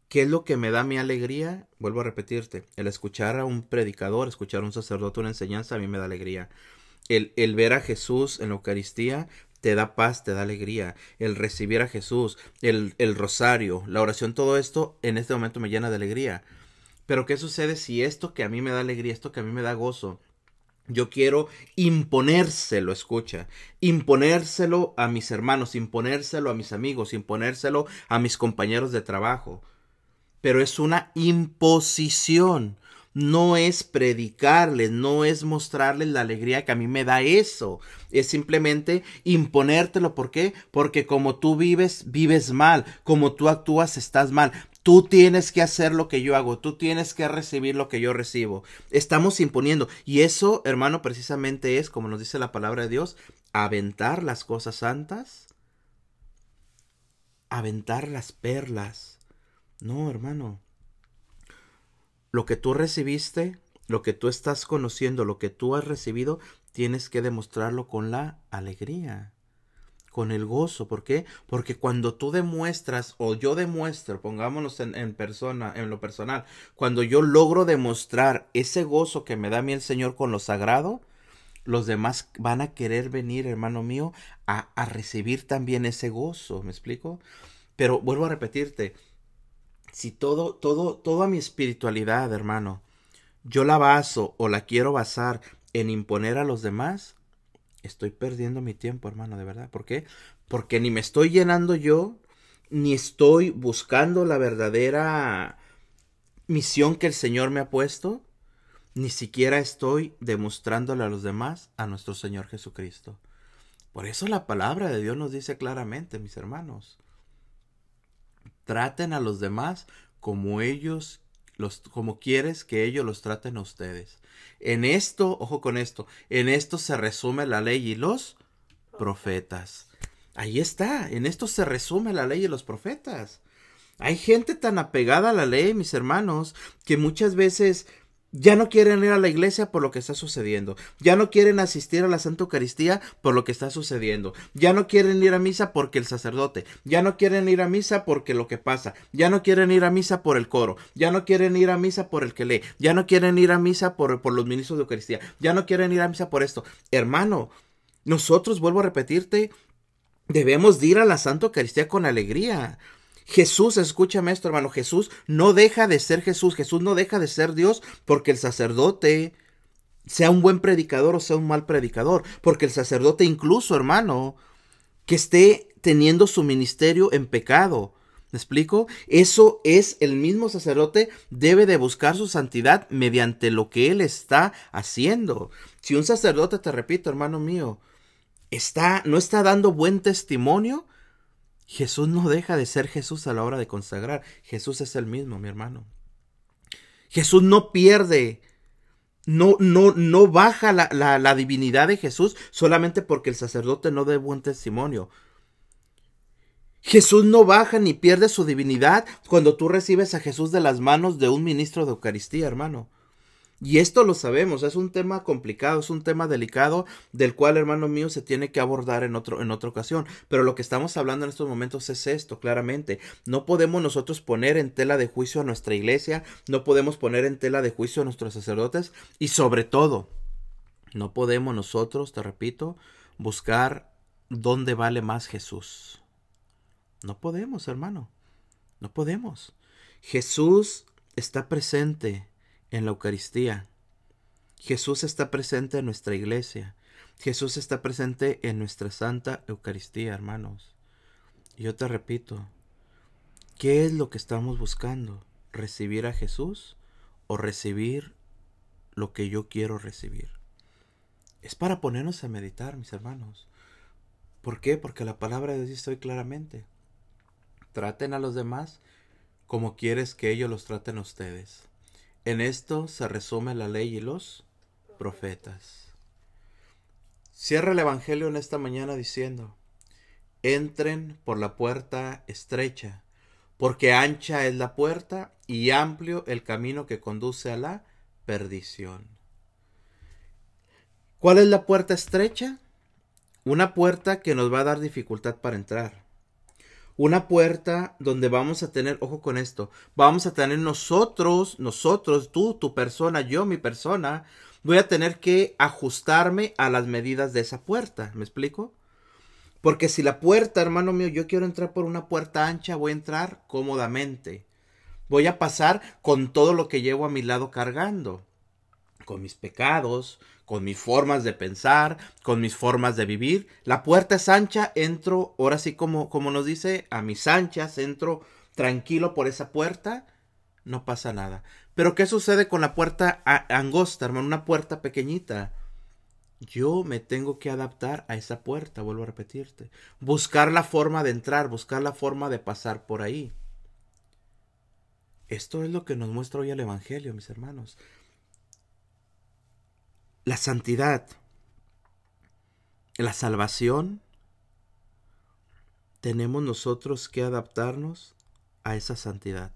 ¿qué es lo que me da mi alegría? Vuelvo a repetirte, el escuchar a un predicador, escuchar a un sacerdote una enseñanza, a mí me da alegría. El, el ver a Jesús en la Eucaristía te da paz, te da alegría. El recibir a Jesús, el, el rosario, la oración, todo esto en este momento me llena de alegría. Pero ¿qué sucede si esto que a mí me da alegría, esto que a mí me da gozo, yo quiero imponérselo, escucha, imponérselo a mis hermanos, imponérselo a mis amigos, imponérselo a mis compañeros de trabajo. Pero es una imposición. no es predicarles, no es mostrarles la alegría que a mí me da eso. Es simplemente imponértelo. ¿Por qué? Porque como tú vives, vives mal. Como tú actúas, estás mal. Tú tienes que hacer lo que yo hago, tú tienes que recibir lo que yo recibo. Estamos imponiendo. Y eso, hermano, precisamente es, como nos dice la palabra de Dios, aventar las cosas santas, aventar las perlas. No, hermano. Lo que tú recibiste, lo que tú estás conociendo, lo que tú has recibido, tienes que demostrarlo con la alegría con el gozo. ¿Por qué? Porque cuando tú demuestras o yo demuestro, pongámonos en, persona, en lo personal, cuando yo logro demostrar ese gozo que me da a mí el Señor con lo sagrado, los demás van a querer venir, hermano mío, a, a recibir también ese gozo. ¿Me explico? Pero vuelvo a repetirte, si todo, todo, toda mi espiritualidad, hermano, yo la baso o la quiero basar en imponer a los demás, estoy perdiendo mi tiempo, hermano, de verdad. ¿Por qué? Porque ni me estoy llenando yo, ni estoy buscando la verdadera misión que el Señor me ha puesto, ni siquiera estoy demostrándole a los demás a nuestro Señor Jesucristo. Por eso la palabra de Dios nos dice claramente, mis hermanos, traten a los demás como ellos los, como quieres que ellos los traten a ustedes. En esto, ojo con esto, en esto se resume la ley y los profetas. Ahí está, en esto se resume la ley y los profetas. Hay gente tan apegada a la ley, mis hermanos, que muchas veces ya no quieren ir a la iglesia por lo que está sucediendo. Ya no quieren asistir a la Santa Eucaristía por lo que está sucediendo. Ya no quieren ir a misa porque el sacerdote. Ya no quieren ir a misa porque lo que pasa. Ya no quieren ir a misa por el coro. Ya no quieren ir a misa por el que lee. Ya no quieren ir a misa por, por los ministros de Eucaristía. Ya no quieren ir a misa por esto. Hermano, nosotros, vuelvo a repetirte, debemos ir a la Santa Eucaristía con alegría. Jesús, escúchame esto, hermano, Jesús no deja de ser Jesús, Jesús no deja de ser Dios porque el sacerdote sea un buen predicador o sea un mal predicador, porque el sacerdote incluso, hermano, que esté teniendo su ministerio en pecado. ¿Me explico? Eso es el mismo sacerdote debe de buscar su santidad mediante lo que él está haciendo. Si un sacerdote, te repito, hermano mío, está no está dando buen testimonio, Jesús no deja de ser Jesús a la hora de consagrar. Jesús es el mismo, mi hermano. Jesús no pierde, no, no, no baja la, la, la divinidad de Jesús solamente porque el sacerdote no dé buen testimonio. Jesús no baja ni pierde su divinidad cuando tú recibes a Jesús de las manos de un ministro de Eucaristía, hermano. Y esto lo sabemos, es un tema complicado, es un tema delicado del cual, hermano mío, se tiene que abordar en, otro, en otra ocasión. Pero lo que estamos hablando en estos momentos es esto, claramente. No podemos nosotros poner en tela de juicio a nuestra iglesia, no podemos poner en tela de juicio a nuestros sacerdotes y sobre todo, no podemos nosotros, te repito, buscar dónde vale más Jesús. No podemos, hermano, no podemos. Jesús está presente en la Eucaristía. Jesús está presente en nuestra iglesia. Jesús está presente en nuestra Santa Eucaristía, hermanos. Yo te repito, ¿qué es lo que estamos buscando? ¿Recibir a Jesús o recibir lo que yo quiero recibir? Es para ponernos a meditar, mis hermanos. ¿Por qué? Porque la palabra de Dios dice claramente. Traten a los demás como quieres que ellos los traten a ustedes. En esto se resume la ley y los profetas. Cierra el Evangelio en esta mañana diciendo, entren por la puerta estrecha, porque ancha es la puerta y amplio el camino que conduce a la perdición. ¿Cuál es la puerta estrecha? Una puerta que nos va a dar dificultad para entrar una puerta donde vamos a tener, ojo con esto, vamos a tener nosotros, nosotros, tú, tu persona, yo, mi persona, voy a tener que ajustarme a las medidas de esa puerta, ¿me explico? Porque si la puerta, hermano mío, yo quiero entrar por una puerta ancha, voy a entrar cómodamente. Voy a pasar con todo lo que llevo a mi lado cargando, con mis pecados, con mis formas de pensar, con mis formas de vivir. La puerta es ancha, entro, ahora sí como, como nos dice, a mis anchas, entro tranquilo por esa puerta, no pasa nada. Pero ¿qué sucede con la puerta angosta, hermano? Una puerta pequeñita. Yo me tengo que adaptar a esa puerta, vuelvo a repetirte. Buscar la forma de entrar, buscar la forma de pasar por ahí. Esto es lo que nos muestra hoy el Evangelio, mis hermanos. La santidad, la salvación, tenemos nosotros que adaptarnos a esa santidad.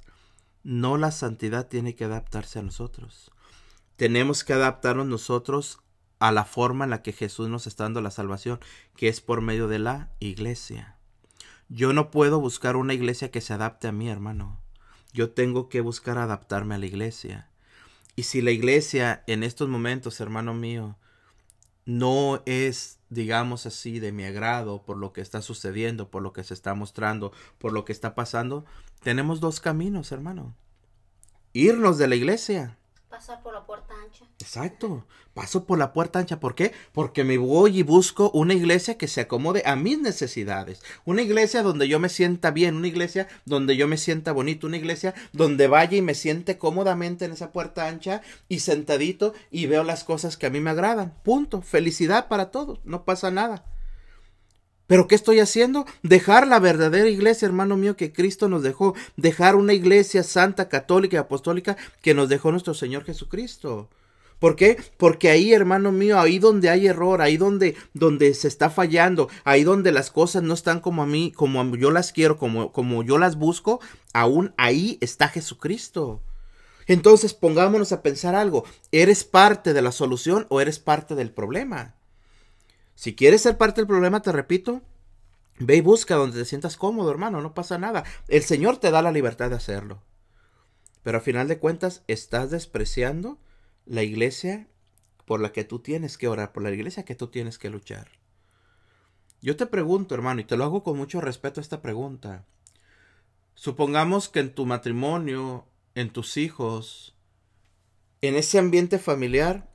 No la santidad tiene que adaptarse a nosotros. Tenemos que adaptarnos nosotros a la forma en la que Jesús nos está dando la salvación, que es por medio de la iglesia. Yo no puedo buscar una iglesia que se adapte a mí, hermano. Yo tengo que buscar adaptarme a la iglesia. Y si la iglesia en estos momentos, hermano mío, no es, digamos así, de mi agrado por lo que está sucediendo, por lo que se está mostrando, por lo que está pasando, tenemos dos caminos, hermano. Irnos de la iglesia Pasar por la puerta ancha. Exacto. Paso por la puerta ancha. ¿Por qué? Porque me voy y busco una iglesia que se acomode a mis necesidades. Una iglesia donde yo me sienta bien. Una iglesia donde yo me sienta bonito. Una iglesia donde vaya y me siente cómodamente en esa puerta ancha y sentadito y veo las cosas que a mí me agradan. Punto. Felicidad para todos. No pasa nada. Pero ¿qué estoy haciendo? Dejar la verdadera iglesia, hermano mío, que Cristo nos dejó. Dejar una iglesia santa, católica y apostólica que nos dejó nuestro Señor Jesucristo. ¿Por qué? Porque ahí, hermano mío, ahí donde hay error, ahí donde, donde se está fallando, ahí donde las cosas no están como a mí, como yo las quiero, como, como yo las busco, aún ahí está Jesucristo. Entonces pongámonos a pensar algo. ¿Eres parte de la solución o eres parte del problema? Si quieres ser parte del problema, te repito, ve y busca donde te sientas cómodo, hermano, no pasa nada. El Señor te da la libertad de hacerlo. Pero a final de cuentas, estás despreciando la iglesia por la que tú tienes que orar, por la iglesia que tú tienes que luchar. Yo te pregunto, hermano, y te lo hago con mucho respeto esta pregunta. Supongamos que en tu matrimonio, en tus hijos, en ese ambiente familiar,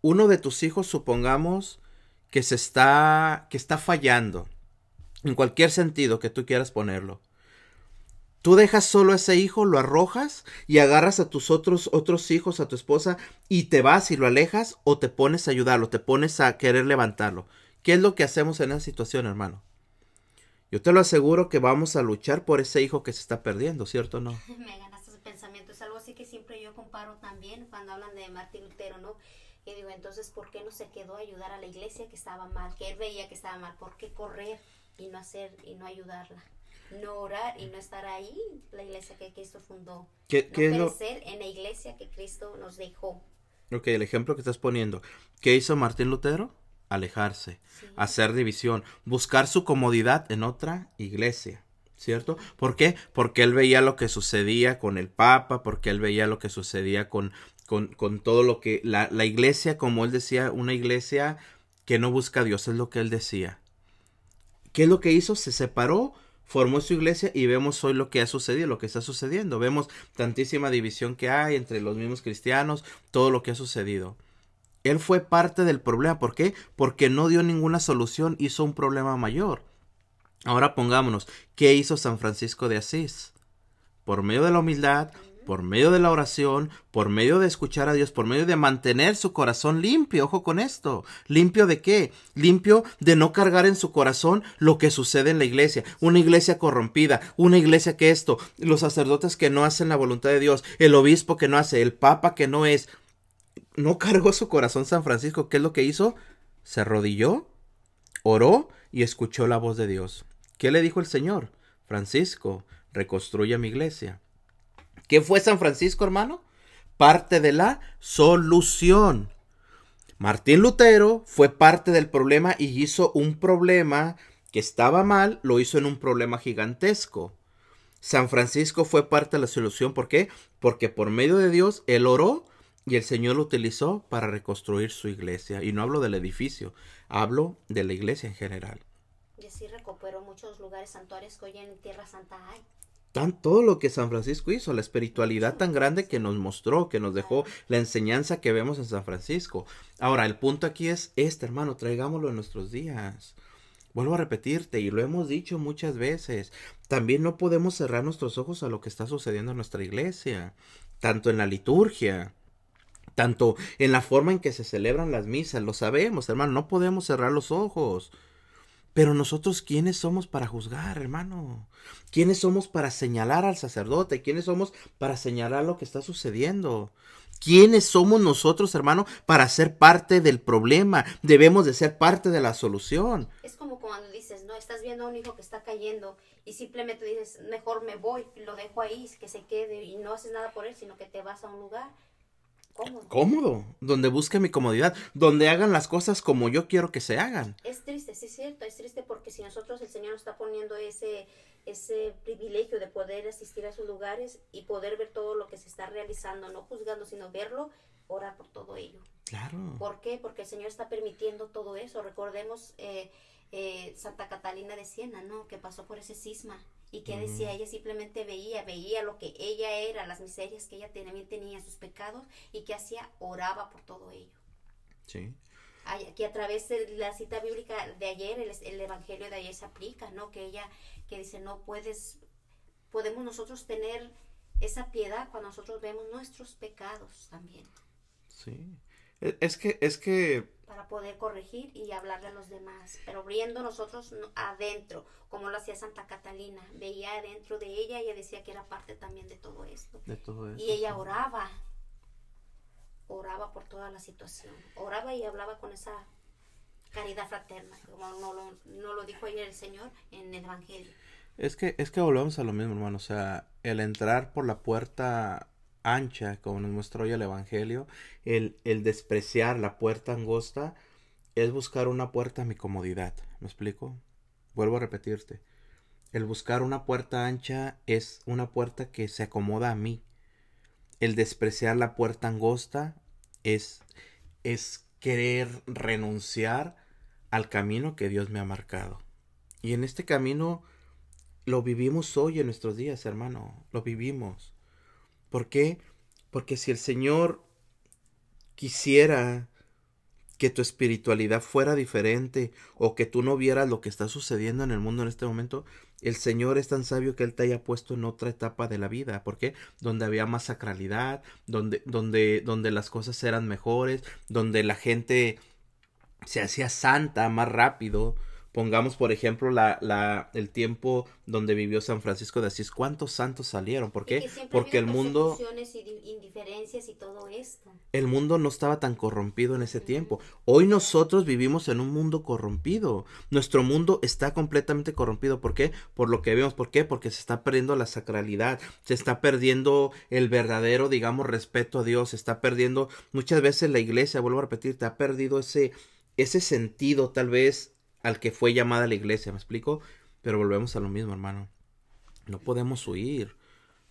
uno de tus hijos, supongamos, que se está, que está fallando, en cualquier sentido que tú quieras ponerlo. Tú dejas solo a ese hijo, lo arrojas y agarras a tus otros, otros hijos, a tu esposa, y te vas y lo alejas o te pones a ayudarlo, te pones a querer levantarlo. ¿Qué es lo que hacemos en esa situación, hermano? Yo te lo aseguro que vamos a luchar por ese hijo que se está perdiendo, ¿cierto o no? Me ganaste ese pensamiento. Es algo así que siempre yo comparo también cuando hablan de Martín Lutero, ¿no? Y digo, entonces, ¿por qué no se quedó a ayudar a la iglesia que estaba mal? Que él veía que estaba mal. ¿Por qué correr y no hacer y no ayudarla? No orar y no estar ahí, la iglesia que Cristo fundó. ¿Qué, no qué crecer en la iglesia que Cristo nos dejó. Ok, el ejemplo que estás poniendo. ¿Qué hizo Martín Lutero? Alejarse, Sí. hacer división, buscar su comodidad en otra iglesia. ¿Cierto? ¿Por qué? Porque él veía lo que sucedía con el Papa, porque él veía lo que sucedía con, con, todo lo que la, la iglesia, como él decía, una iglesia que no busca a Dios, es lo que él decía. ¿Qué es lo que hizo? Se separó, formó su iglesia y vemos hoy lo que ha sucedido, lo que está sucediendo. Vemos tantísima división que hay entre los mismos cristianos, todo lo que ha sucedido. Él fue parte del problema. ¿Por qué? Porque no dio ninguna solución, hizo un problema mayor. Ahora pongámonos, ¿qué hizo San Francisco de Asís? Por medio de la humildad, por medio de la oración, por medio de escuchar a Dios, por medio de mantener su corazón limpio, ojo con esto, limpio de qué? Limpio de no cargar en su corazón lo que sucede en la iglesia, una iglesia corrompida, una iglesia que esto, los sacerdotes que no hacen la voluntad de Dios, el obispo que no hace, el papa que no es, no cargó su corazón San Francisco, ¿qué es lo que hizo? Se arrodilló, oró y escuchó la voz de Dios. ¿Qué le dijo el Señor? Francisco, reconstruye mi iglesia. ¿Qué fue San Francisco, hermano? Parte de la solución. Martín Lutero fue parte del problema y hizo un problema que estaba mal, lo hizo en un problema gigantesco. San Francisco fue parte de la solución, ¿por qué? Porque por medio de Dios él oró y el Señor lo utilizó para reconstruir su iglesia. Y no hablo del edificio, hablo de la iglesia en general. Y así recuperó muchos lugares santuarios que hoy en Tierra Santa hay. Tan todo lo que San Francisco hizo, la espiritualidad tan grande que nos mostró, que nos dejó, la enseñanza que vemos en San Francisco. Ahora, el punto aquí es este, hermano, traigámoslo en nuestros días. Vuelvo a repetirte, y lo hemos dicho muchas veces, también no podemos cerrar nuestros ojos a lo que está sucediendo en nuestra iglesia. tanto en la liturgia, tanto en la forma en que se celebran las misas, lo sabemos, hermano, no podemos cerrar los ojos. Pero nosotros, ¿quiénes somos para juzgar, hermano? ¿Quiénes somos para señalar al sacerdote? ¿Quiénes somos para señalar lo que está sucediendo? ¿Quiénes somos nosotros, hermano, para ser parte del problema? Debemos de ser parte de la solución. Es como cuando dices, no, estás viendo a un hijo que está cayendo y simplemente dices, mejor me voy, lo dejo ahí, que se quede y no haces nada por él, sino que te vas a un lugar cómodo. Cómodo, donde busque mi comodidad, donde hagan las cosas como yo quiero que se hagan. Es triste, sí es cierto, es triste porque si nosotros el Señor nos está poniendo ese ese privilegio de poder asistir a esos lugares y poder ver todo lo que se está realizando, no juzgando, sino verlo, orar por todo ello. Claro. ¿Por qué? Porque el Señor está permitiendo todo eso. Recordemos eh, eh, Santa Catalina de Siena, ¿no? Que pasó por ese cisma y que decía, ella simplemente veía, veía lo que ella era, las miserias que ella también tenía, sus pecados y que hacía, oraba por todo ello. Sí. Aquí a través de la cita bíblica de ayer, el, el evangelio de ayer se aplica, ¿no? Que ella, que dice, no puedes, podemos nosotros tener esa piedad cuando nosotros vemos nuestros pecados también. Sí. E, es que, es que para poder corregir y hablarle a los demás, pero viendo nosotros adentro, como lo hacía Santa Catalina, veía adentro de ella y ella decía que era parte también de todo esto. De todo esto y ella oraba, oraba por toda la situación, oraba y hablaba con esa caridad fraterna, como no lo, no lo dijo ayer el Señor en el Evangelio. Es que, es que volvemos a lo mismo, hermano, o sea, el entrar por la puerta ancha, como nos mostró hoy el Evangelio, el, el despreciar la puerta angosta es buscar una puerta a mi comodidad. ¿Me explico? Vuelvo a repetirte. El buscar una puerta ancha es una puerta que se acomoda a mí. El despreciar la puerta angosta es, es querer renunciar al camino que Dios me ha marcado. Y en este camino lo vivimos hoy en nuestros días, hermano. Lo vivimos. ¿Por qué? Porque si el Señor quisiera que tu espiritualidad fuera diferente o que tú no vieras lo que está sucediendo en el mundo en este momento, el Señor es tan sabio que Él te haya puesto en otra etapa de la vida. ¿Por qué? Donde había más sacralidad, donde, donde, donde las cosas eran mejores, donde la gente se hacía santa más rápido, Pongamos, por ejemplo, la, la, el tiempo donde vivió San Francisco de Asís. ¿Cuántos santos salieron? ¿Por qué? Porque el mundo... Y indiferencias y todo esto. El mundo no estaba tan corrompido en ese tiempo. Hoy nosotros vivimos en un mundo corrompido. Nuestro mundo está completamente corrompido. ¿Por qué? Por lo que vemos. ¿Por qué? Porque se está perdiendo la sacralidad. Se está perdiendo el verdadero, digamos, respeto a Dios. Se está perdiendo... Muchas veces la iglesia, vuelvo a repetir, te ha perdido ese ese sentido tal vez al que fue llamada la iglesia, ¿me explico? Pero volvemos a lo mismo, hermano. No podemos huir.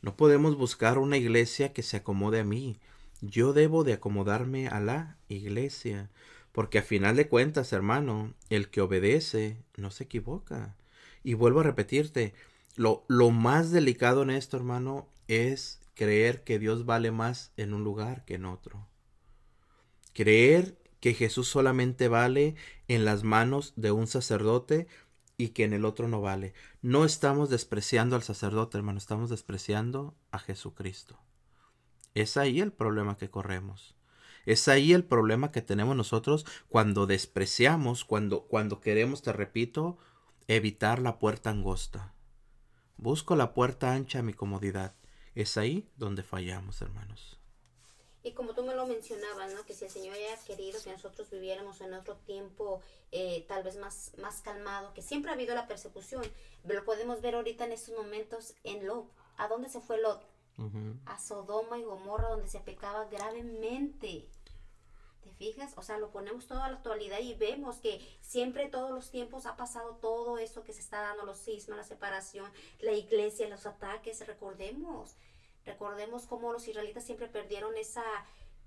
No podemos buscar una iglesia que se acomode a mí. Yo debo de acomodarme a la iglesia. Porque a final de cuentas, hermano, el que obedece no se equivoca. Y vuelvo a repetirte, lo, lo más delicado en esto, hermano, es creer que Dios vale más en un lugar que en otro. Creer que Jesús solamente vale en las manos de un sacerdote y que en el otro no vale. No estamos despreciando al sacerdote, hermano, estamos despreciando a Jesucristo. Es ahí el problema que corremos. Es ahí el problema que tenemos nosotros cuando despreciamos, cuando, cuando queremos, te repito, evitar la puerta angosta. Busco la puerta ancha a mi comodidad. Es ahí donde fallamos, hermanos. Y como tú me lo mencionabas, ¿no? Que si el Señor haya querido que nosotros viviéramos en otro tiempo eh, tal vez más, más calmado, que siempre ha habido la persecución, lo podemos ver ahorita en estos momentos en Lot. ¿A dónde se fue Lot? A Sodoma y Gomorra, donde se pecaba gravemente. ¿Te fijas? O sea, lo ponemos toda la actualidad y vemos que siempre todos los tiempos ha pasado todo eso que se está dando, los sismos, la separación, la iglesia, los ataques, recordemos. Recordemos cómo los israelitas siempre perdieron esa,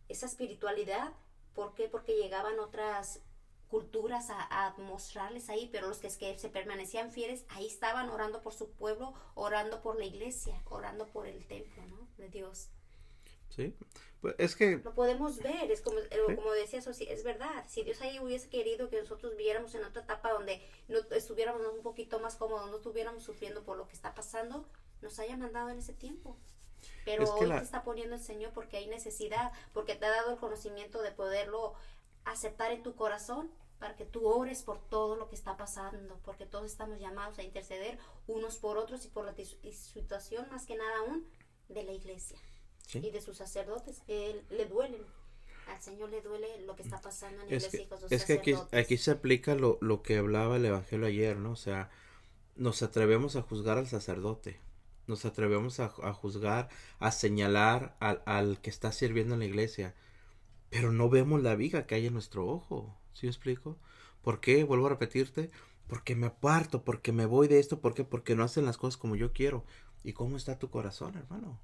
esa espiritualidad. ¿Por qué? Porque llegaban otras culturas a, mostrarles ahí, pero los que, que, se permanecían fieles, ahí estaban orando por su pueblo, orando por la iglesia, orando por el templo, ¿no? De Dios. Sí, pues es que... Lo podemos ver, es como, eh, como decía Sosi, es verdad, si Dios ahí hubiese querido que nosotros viviéramos en otra etapa donde no estuviéramos un poquito más cómodos, no estuviéramos sufriendo por lo que está pasando, nos haya mandado en ese tiempo. Pero Es que hoy la- te está poniendo el Señor porque hay necesidad, porque te ha dado el conocimiento de poderlo aceptar en tu corazón para que tú ores por todo lo que está pasando, porque todos estamos llamados a interceder unos por otros y por la situación más que nada aún de la iglesia Sí. y de sus sacerdotes. Él, le duelen, al Señor le duele lo que está pasando en la Es iglesia que, y con sus es que aquí, sacerdotes. aquí se aplica lo, lo que hablaba el Evangelio ayer, ¿no? O sea, nos atrevemos a juzgar al sacerdote, nos atrevemos a, juzgar, a señalar al, al que está sirviendo en la iglesia, pero no vemos la viga que hay en nuestro ojo, ¿sí me explico? ¿Por qué? Vuelvo a repetirte, porque me aparto, porque me voy de esto, ¿por qué? Porque no hacen las cosas como yo quiero. ¿Y cómo está tu corazón, hermano?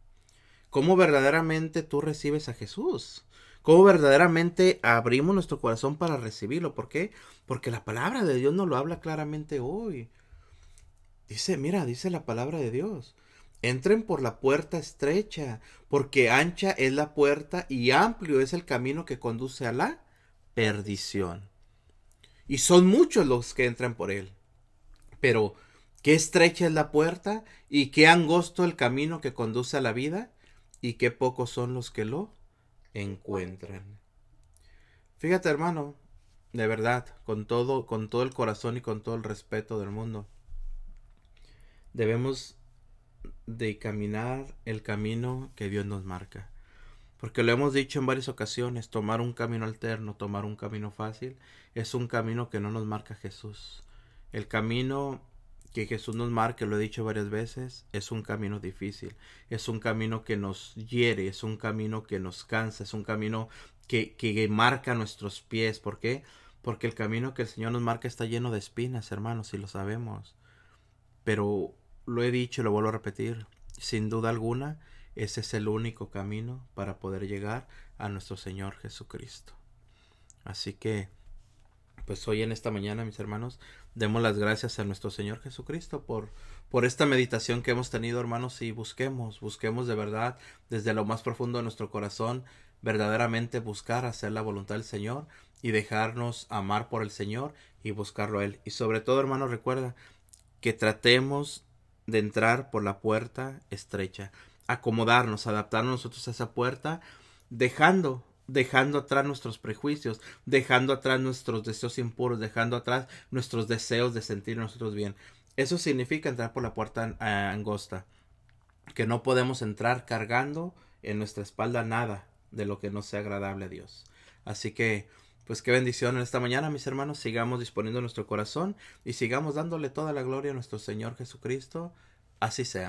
¿Cómo verdaderamente tú recibes a Jesús? ¿Cómo verdaderamente abrimos nuestro corazón para recibirlo? ¿Por qué? Porque la palabra de Dios nos lo habla claramente hoy. Dice, mira, dice la palabra de Dios. Entren por la puerta estrecha, porque ancha es la puerta y amplio es el camino que conduce a la perdición. Y son muchos los que entran por él. Pero, qué estrecha es la puerta y qué angosto el camino que conduce a la vida y qué pocos son los que lo encuentran. Fíjate, hermano, de verdad, con todo, con todo el corazón y con todo el respeto del mundo, debemos de caminar el camino que Dios nos marca. Porque lo hemos dicho en varias ocasiones, tomar un camino alterno, tomar un camino fácil, es un camino que no nos marca Jesús. El camino que Jesús nos marca, lo he dicho varias veces, es un camino difícil, es un camino que nos hiere, es un camino que nos cansa, es un camino que, que marca nuestros pies. ¿Por qué? Porque el camino que el Señor nos marca está lleno de espinas, hermanos, y lo sabemos. Pero lo he dicho y lo vuelvo a repetir, sin duda alguna, ese es el único camino para poder llegar a nuestro Señor Jesucristo. Así que, pues hoy en esta mañana, mis hermanos, demos las gracias a nuestro Señor Jesucristo por, por esta meditación que hemos tenido, hermanos, y busquemos, busquemos de verdad, desde lo más profundo de nuestro corazón, verdaderamente buscar hacer la voluntad del Señor y dejarnos amar por el Señor y buscarlo a Él. Y sobre todo, hermanos, recuerda que tratemos de entrar por la puerta estrecha, acomodarnos, adaptarnos nosotros a esa puerta, dejando, dejando atrás nuestros prejuicios, dejando atrás nuestros deseos impuros, dejando atrás nuestros deseos de sentir nosotros bien. Eso significa entrar por la puerta angosta, que no podemos entrar cargando en nuestra espalda nada de lo que no sea agradable a Dios. Así que, pues qué bendición en esta mañana, mis hermanos, sigamos disponiendo nuestro corazón y sigamos dándole toda la gloria a nuestro Señor Jesucristo. Así sea.